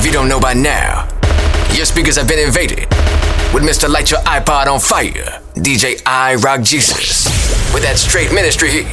If you don't know by now, your speakers have been invaded with Mr. Light Your iPod on Fire, DJ I Rock Jesus, with that straight ministry heat.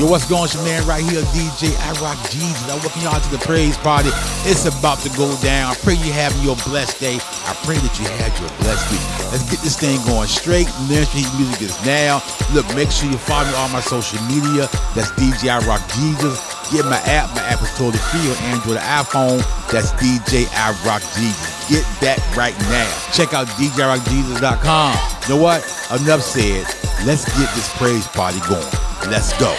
Yo, what's going on, man? Right here, DJ I Rock Jesus. I'm welcome y'all to the praise party. It's about to go down. I pray you having your blessed day. I pray that you had your blessed week. Let's get this thing going straight. Ministry Music is now. Look, make sure you follow me on my social media. That's DJ I Rock Jesus. Get my app. My app is totally free on Android or iPhone. That's DJ I Rock Jesus. Get that right now. Check out DJRockJesus.com. You know what? Enough said. Let's get this praise party going. Let's go.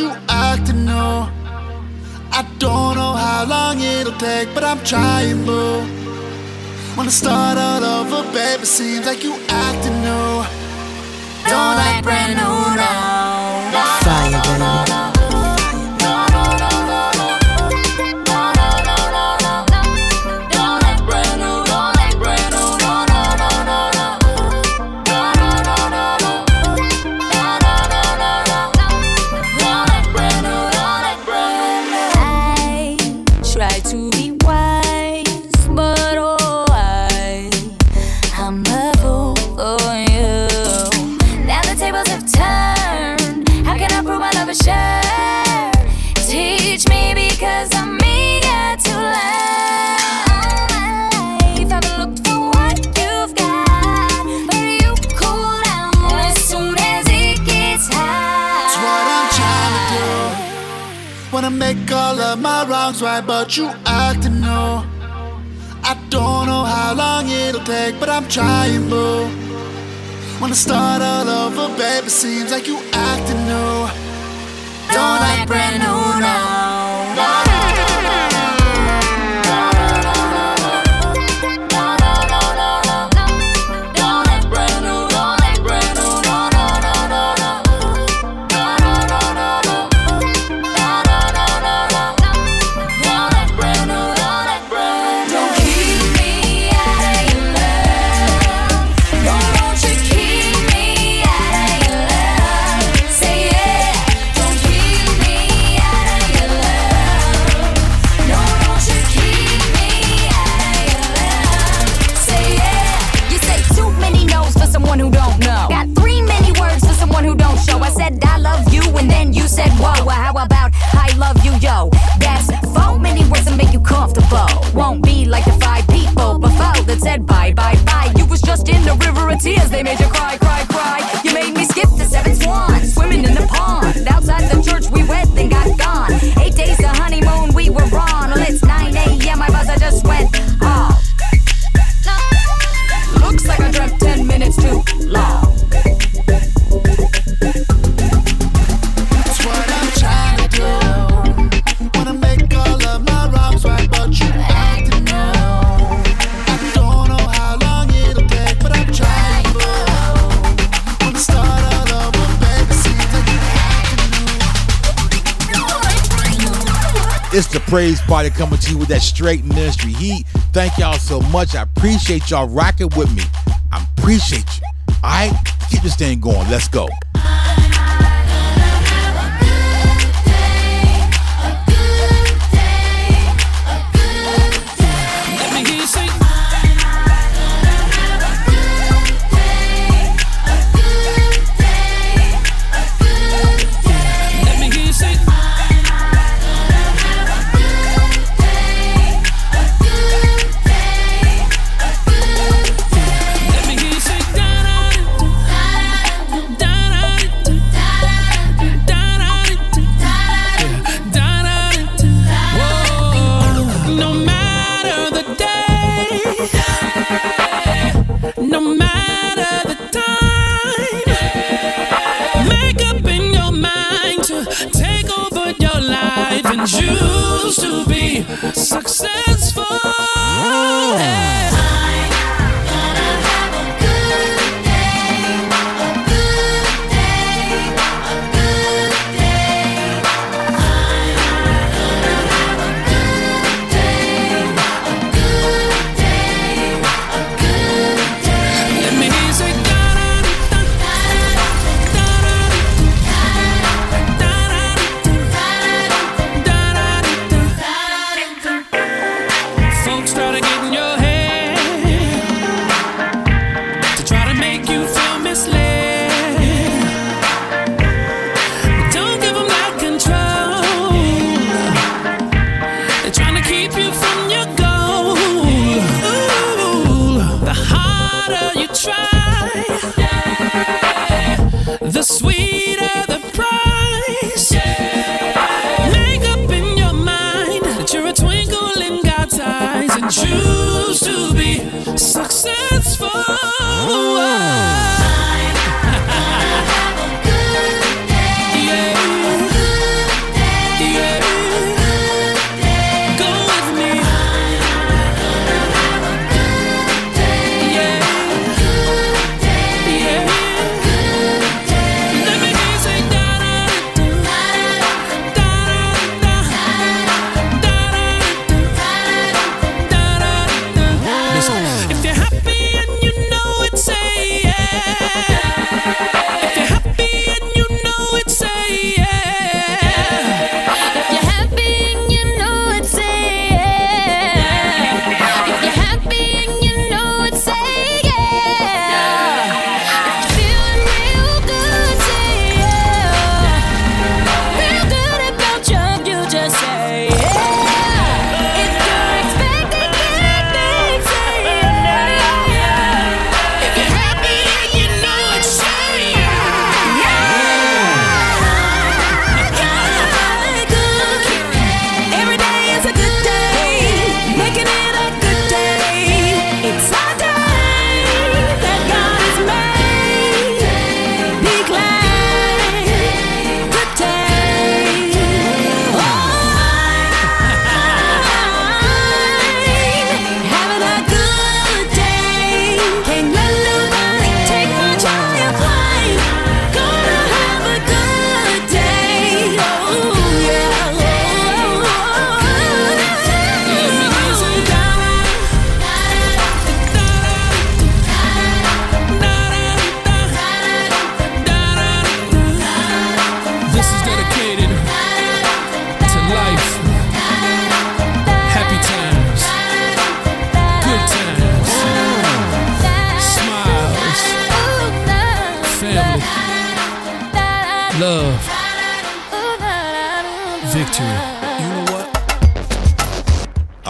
you actin' no. I don't know how long it'll take, but I'm trying, boo. Wanna start all over, baby? Seems like you actin' no. Don't act brand new. back, but I'm trying, boo. Wanna start all over, baby? Seems like you acting new. Don't act brand new now. tears, they made you cry. Praise Party coming to you with that straight ministry heat. Thank y'all so much. I appreciate y'all rocking with me. I appreciate you. All right, keep this thing going. Let's go.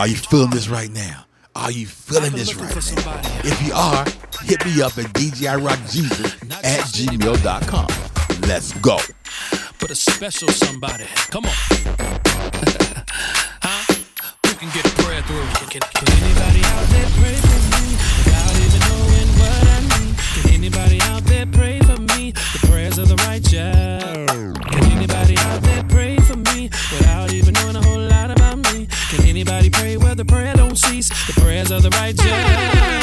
Are you feeling this right now? Are you feeling this right now? If you are, hit me up at djirockjesus at gmail.com. Let's go. But a special somebody. Come on. huh? Who can get a prayer through? Can, can anybody out there pray for me without even knowing what I need? Can anybody out there pray for me? The prayers of the righteous. don't cease. The prayers of the righteous.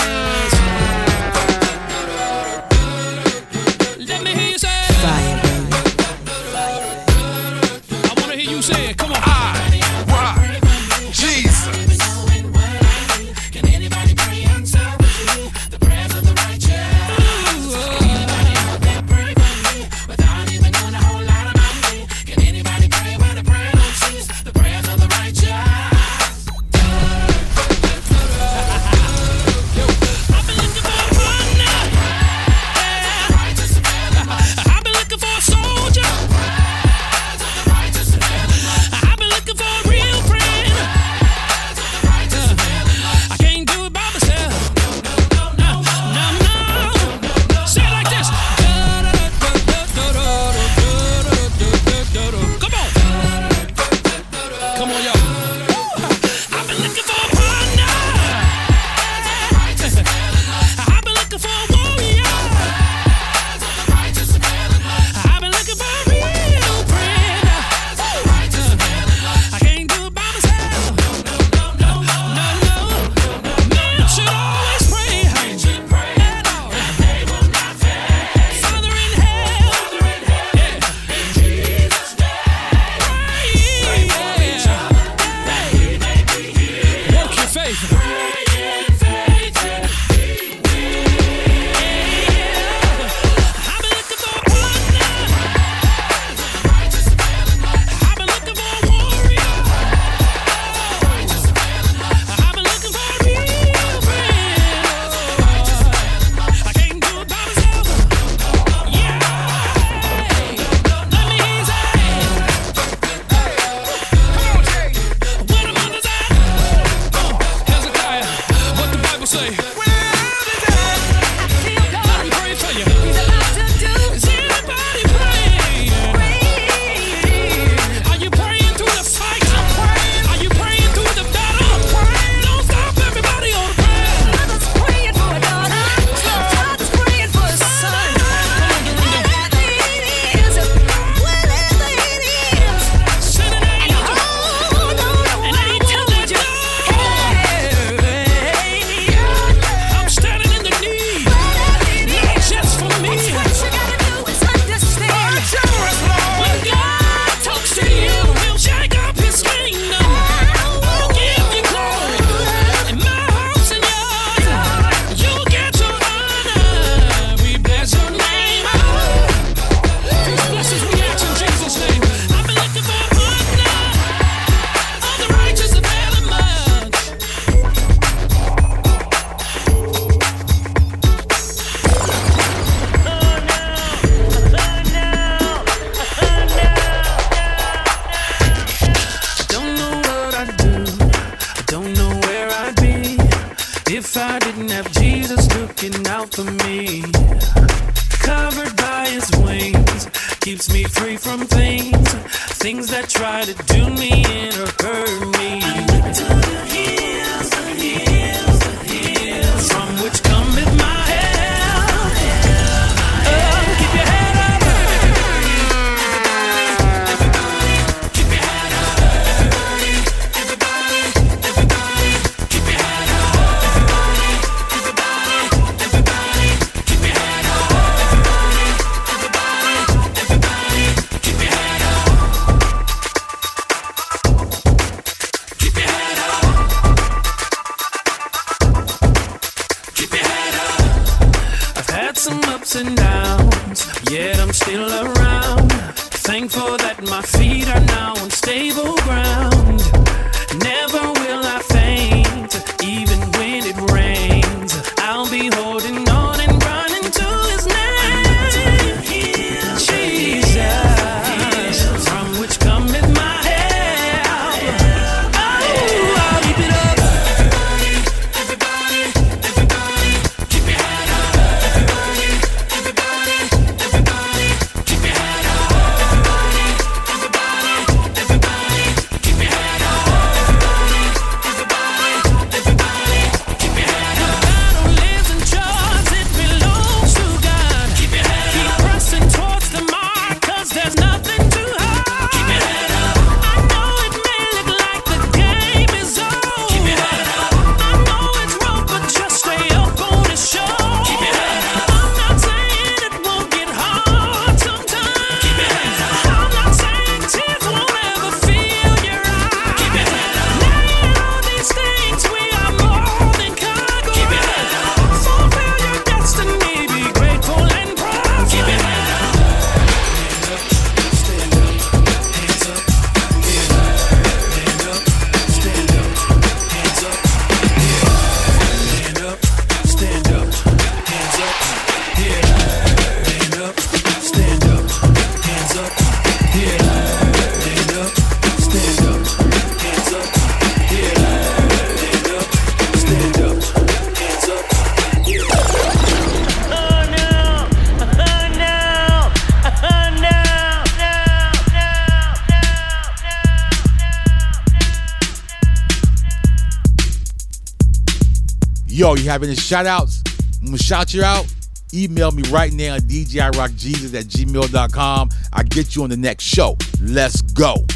have any shout outs, I'm gonna shout you out. Email me right now at djirockjesus at gmail.com. I get you on the next show. Let's go.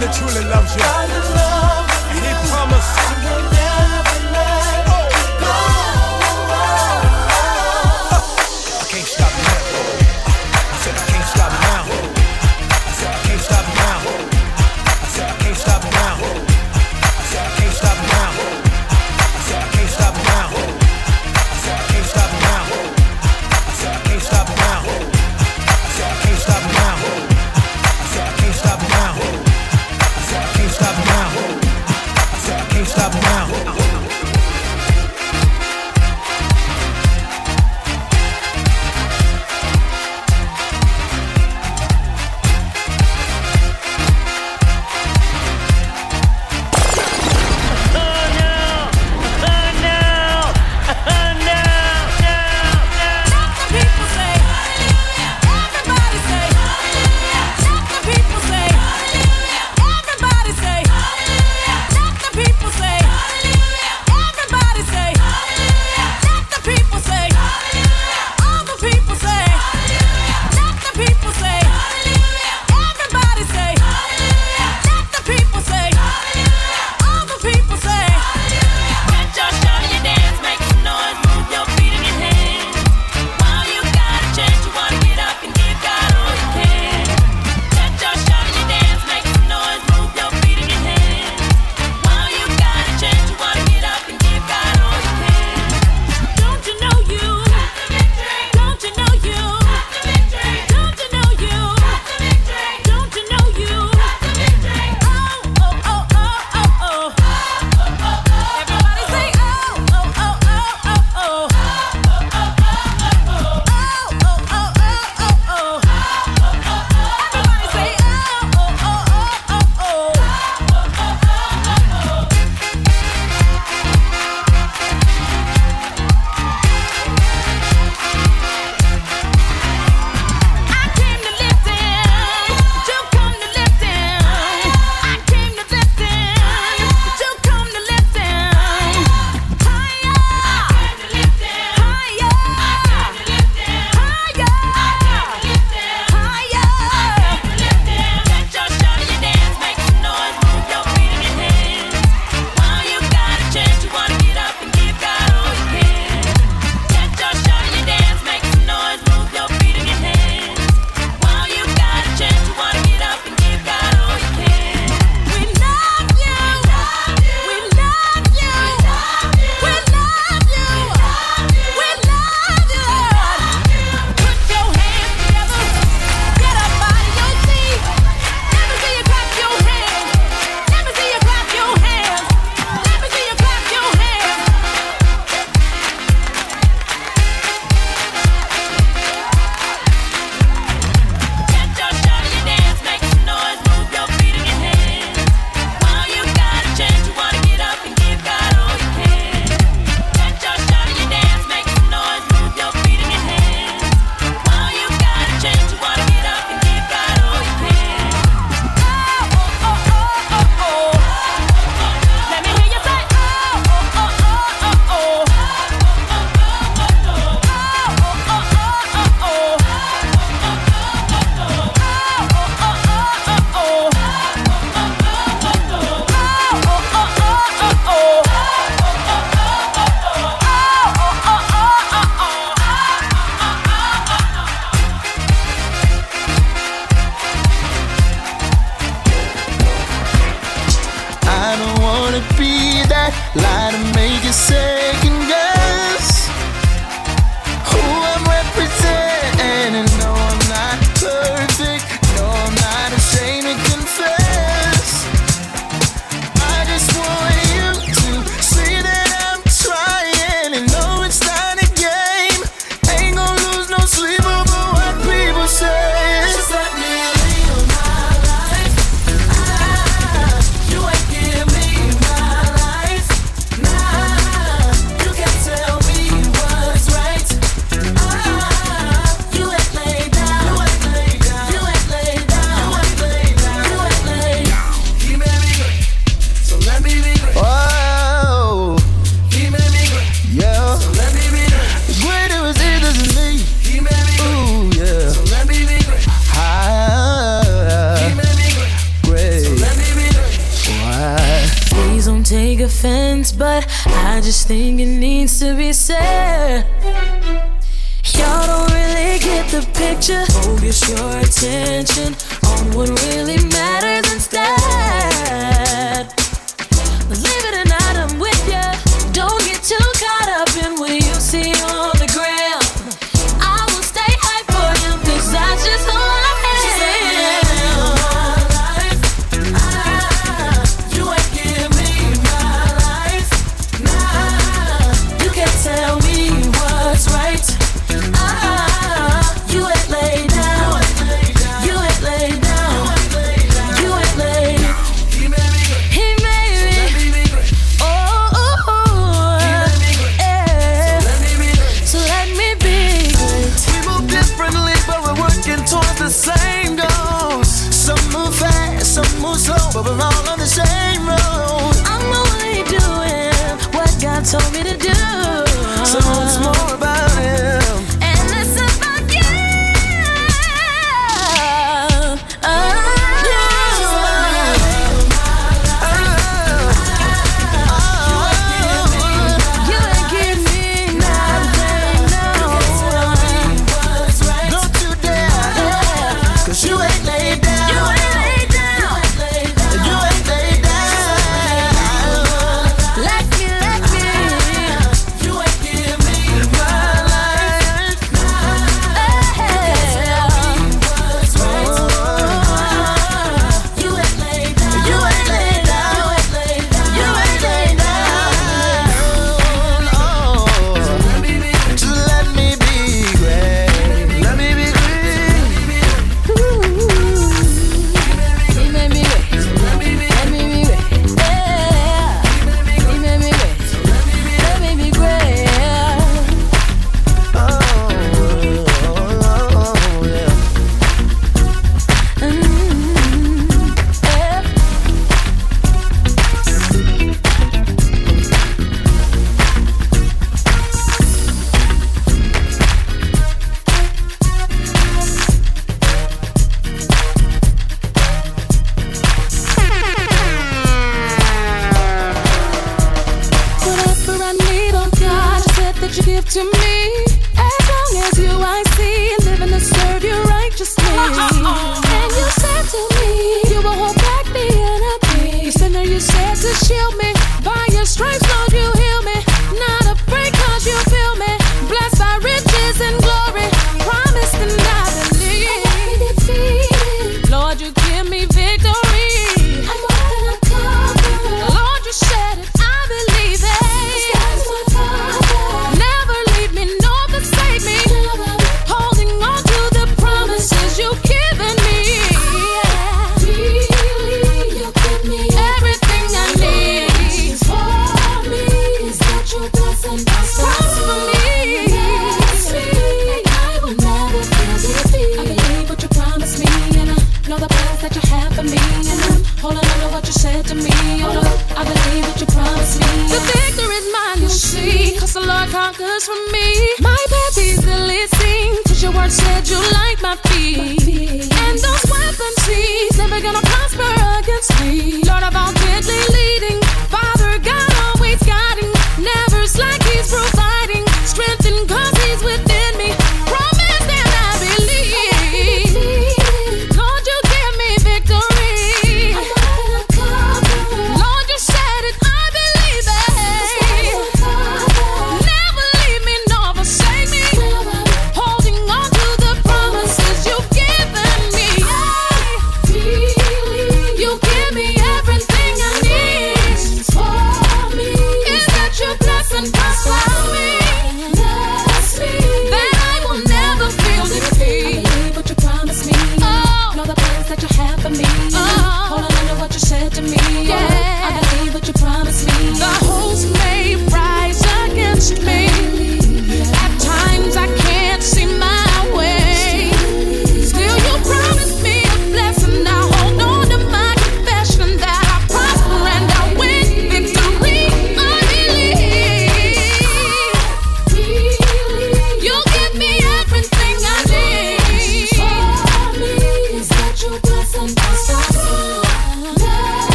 really truly loves you.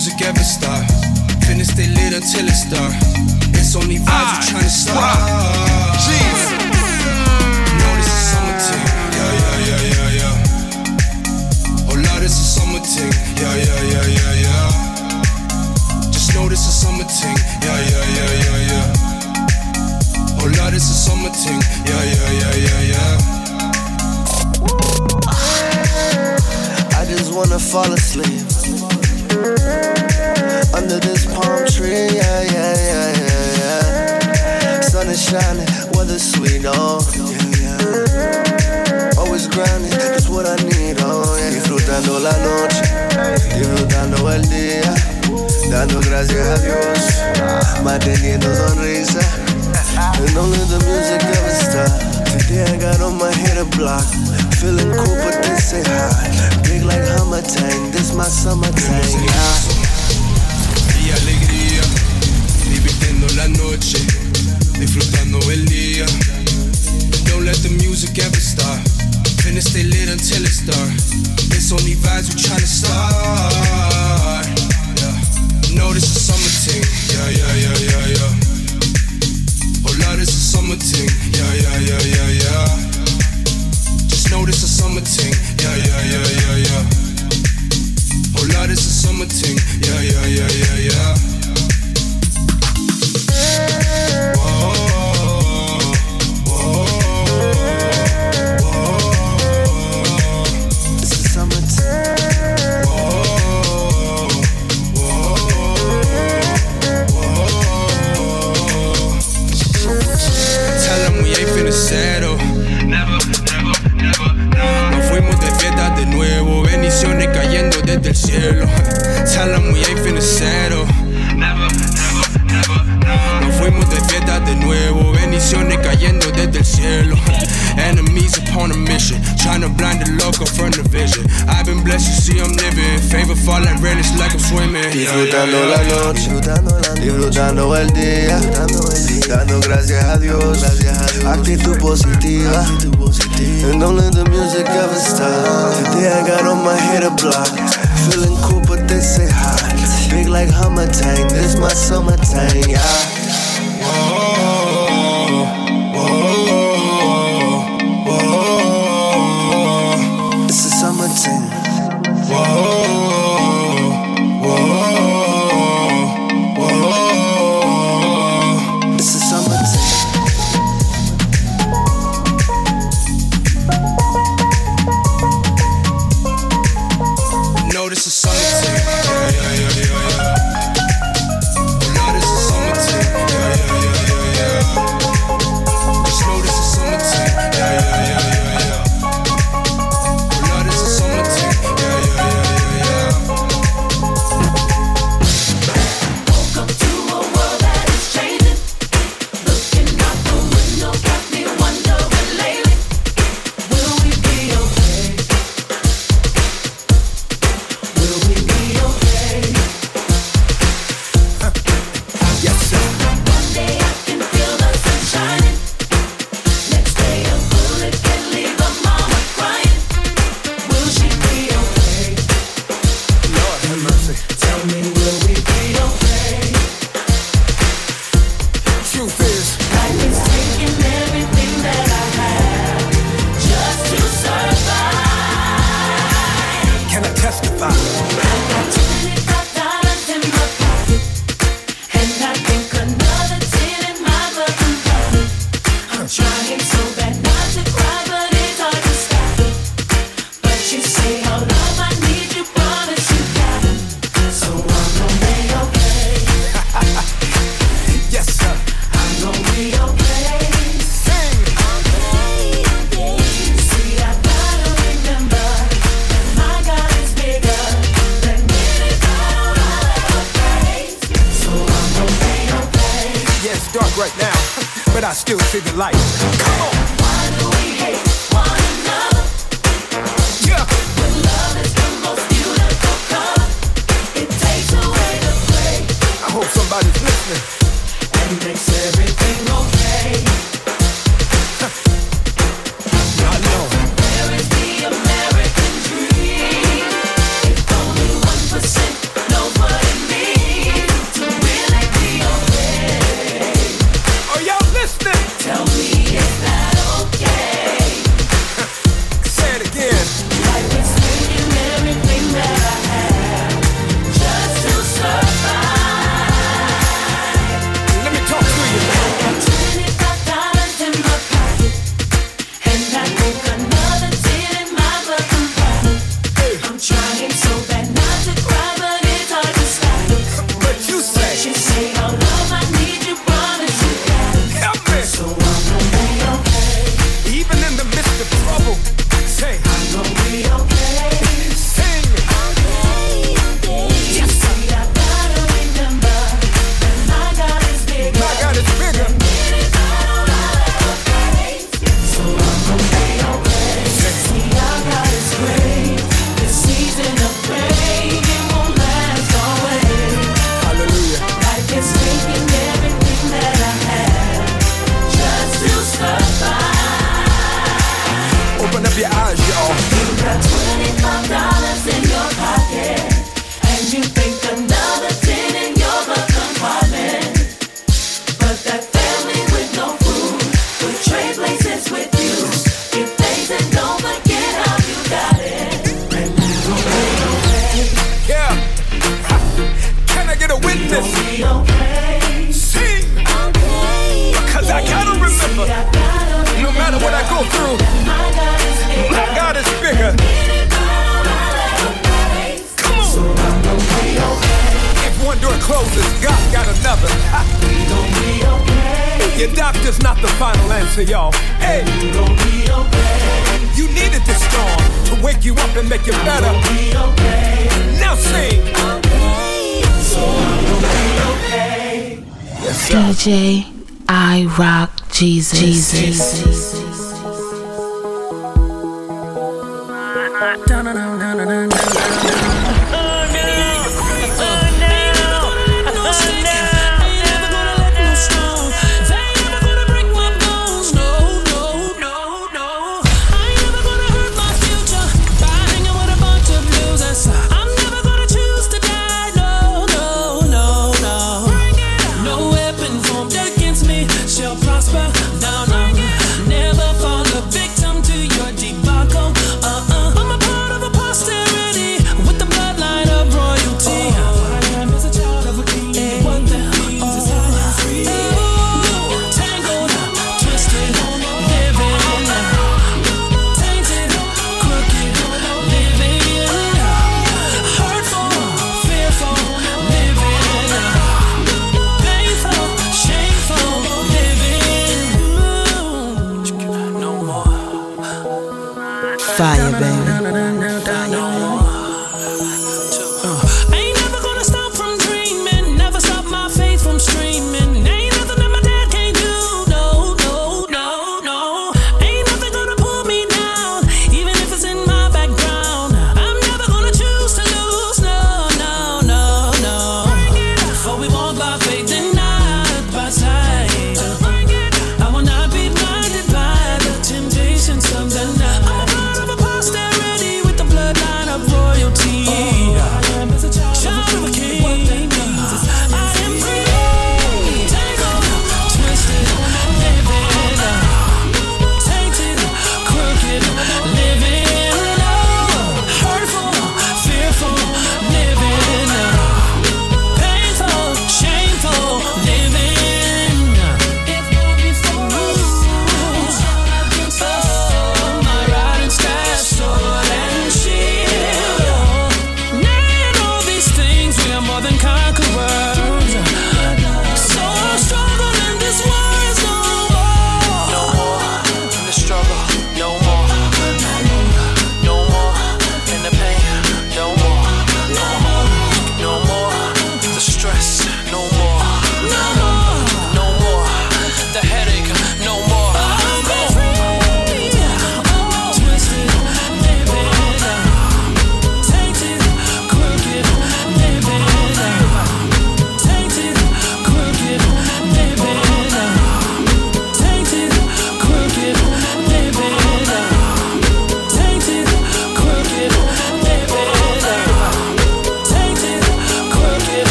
Music ever stop. Finish stay lit until it start. It's only vibes we're trying to start. Know this is summer thing, yeah yeah yeah yeah yeah. Oh Lord, this is summer thing, yeah yeah yeah yeah yeah. Just know this is summer thing, yeah yeah yeah yeah yeah. Oh Lord, it's a summer thing. Yeah, yeah, yeah, yeah, yeah. I just wanna fall asleep under this palm tree. Yeah, yeah, yeah, yeah, yeah. Sun is shining, weather sweet. Oh, yeah, yeah. Always grinding, that's what I need. Oh, yeah. Disfrutando la noche, disfrutando el día, dando gracias a Dios, manteniendo sonrisa. And don't the music ever stop. Today I got on my head a block. Feeling cool, but they say hot. Like Hummertang, this my summertime. Yeah. Y alegría, divirtiendo la noche, disfrutando el día. Don't let the music ever stop. Finish stay lit until. It's only vibes we're trying to start. Yeah. This is summer thing. Yeah, yeah, yeah, yeah, yeah. Oh Lord, this is summer thing. Yeah, yeah, yeah, yeah, yeah. Just know this is summer thing. Yeah, yeah, yeah, yeah, yeah. Lord, this is summer thing. Yeah, yeah, yeah, yeah, yeah. Whoa, cielo. Tell 'em we ain't finna settle. Never, never, never, never. Nos fuimos de fiesta de nuevo, bendiciones cayendo desde el cielo. Enemies upon a mission, trying to blind the local from the vision. I've been blessed, you see I'm living. Favor fall like rain, it's like I'm swimming. Disfrutando la noche, disfrutando el día, dando gracias a Dios, actitud positiva. And don't let the music ever stop. Today I got on my head a block, feeling cool but they say hot. Big like Hummertang, this my summertime, yeah.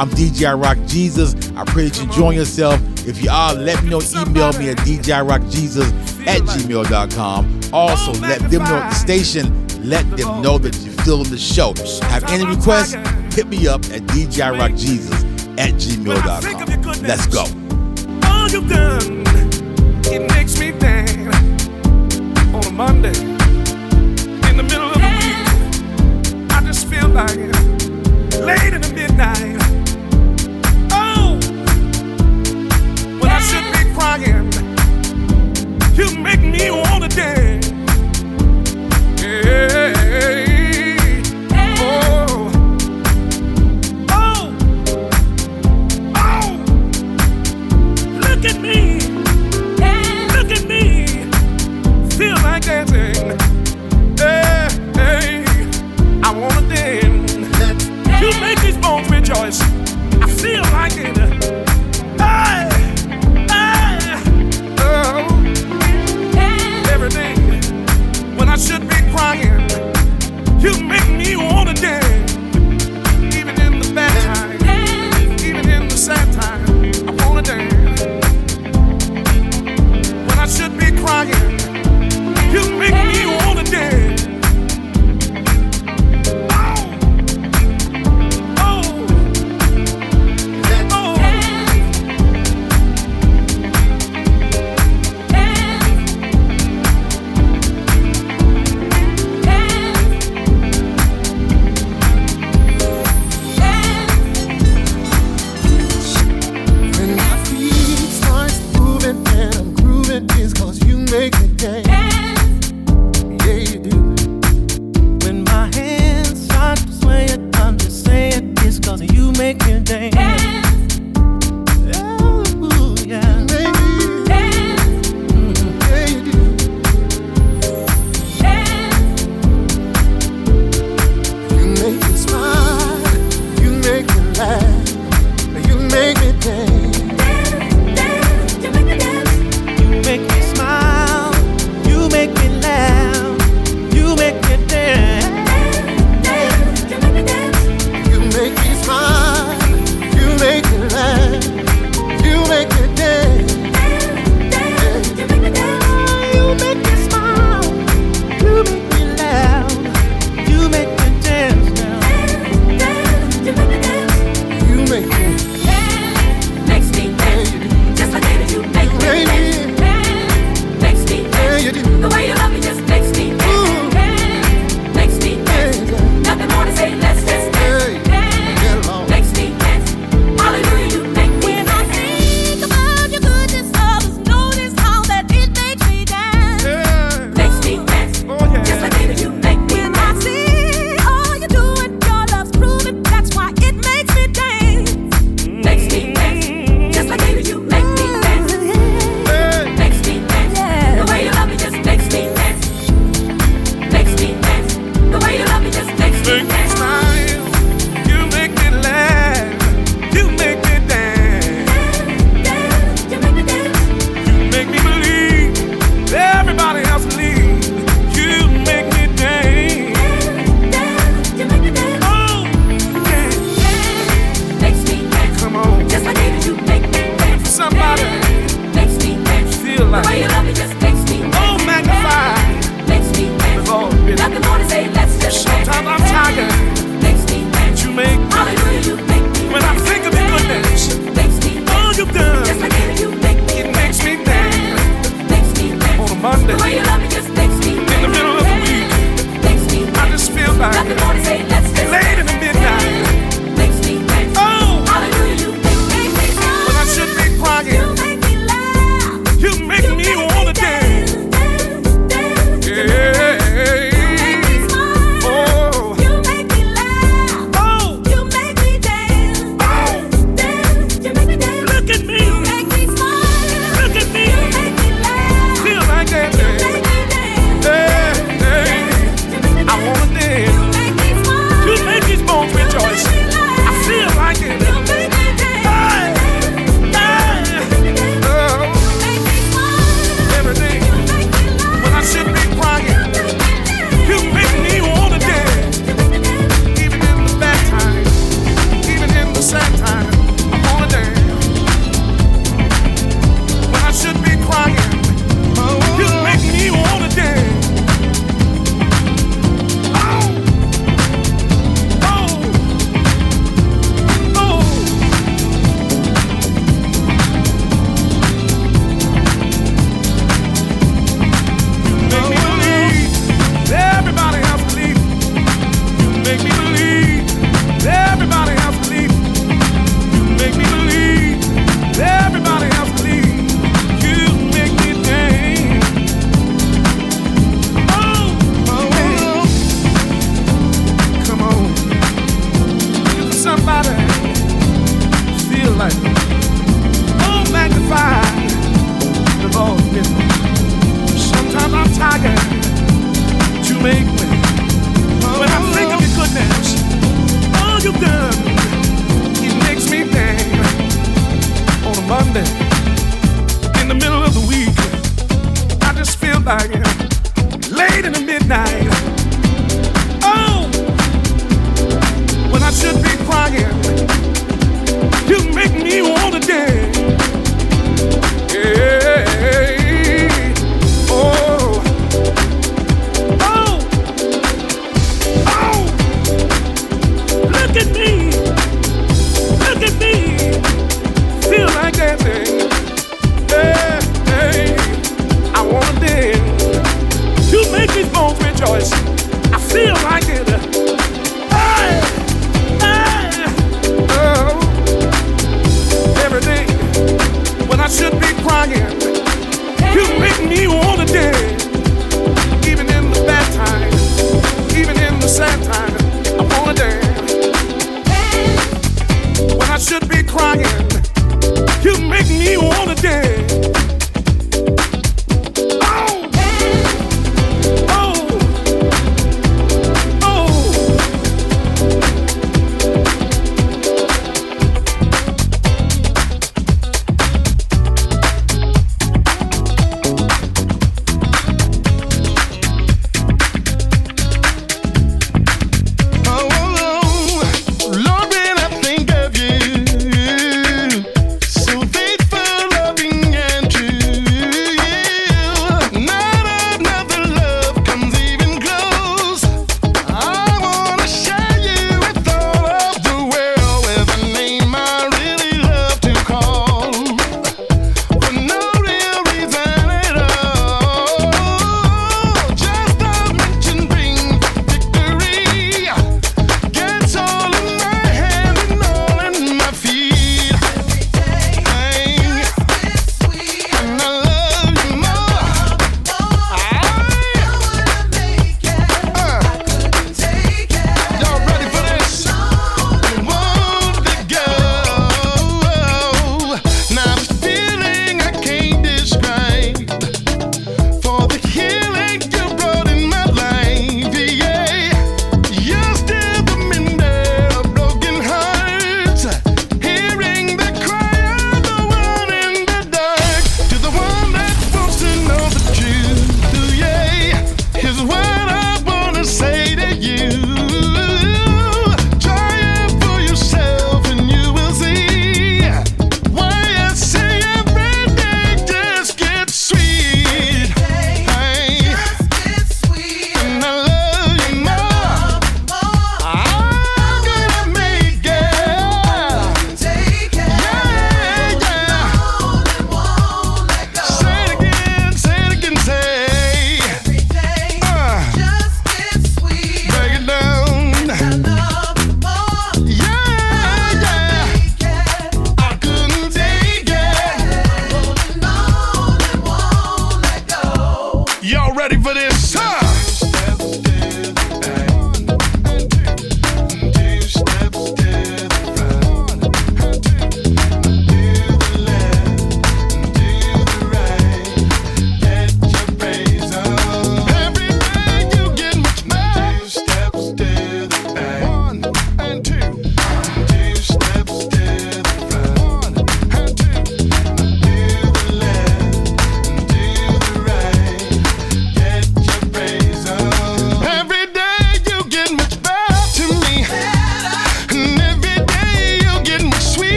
I'm DJ Rock Jesus. I pray that you're enjoying yourself. If you are, let me know. Email me at DJIRockJesus at gmail.com. Also, let them know at the station. Let them know that you're feeling the show. Have any requests? Hit me up at DJIRockJesus at gmail.com. Let's go. all you've done, it makes me on a Monday in the middle of the week. I just feel like late in the midnight.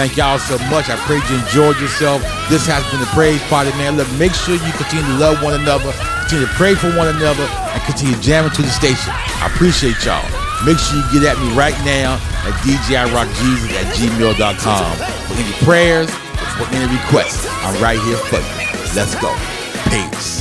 Thank y'all so much. I pray you enjoyed yourself. This has been the Praise Party, man. Look, make sure you continue to love one another, continue to pray for one another, and continue jamming to the station. I appreciate y'all. Make sure you get at me right now at DJIRockJesus at gmail.com for any prayers, for any requests. I'm right here for you. Let's go. Peace.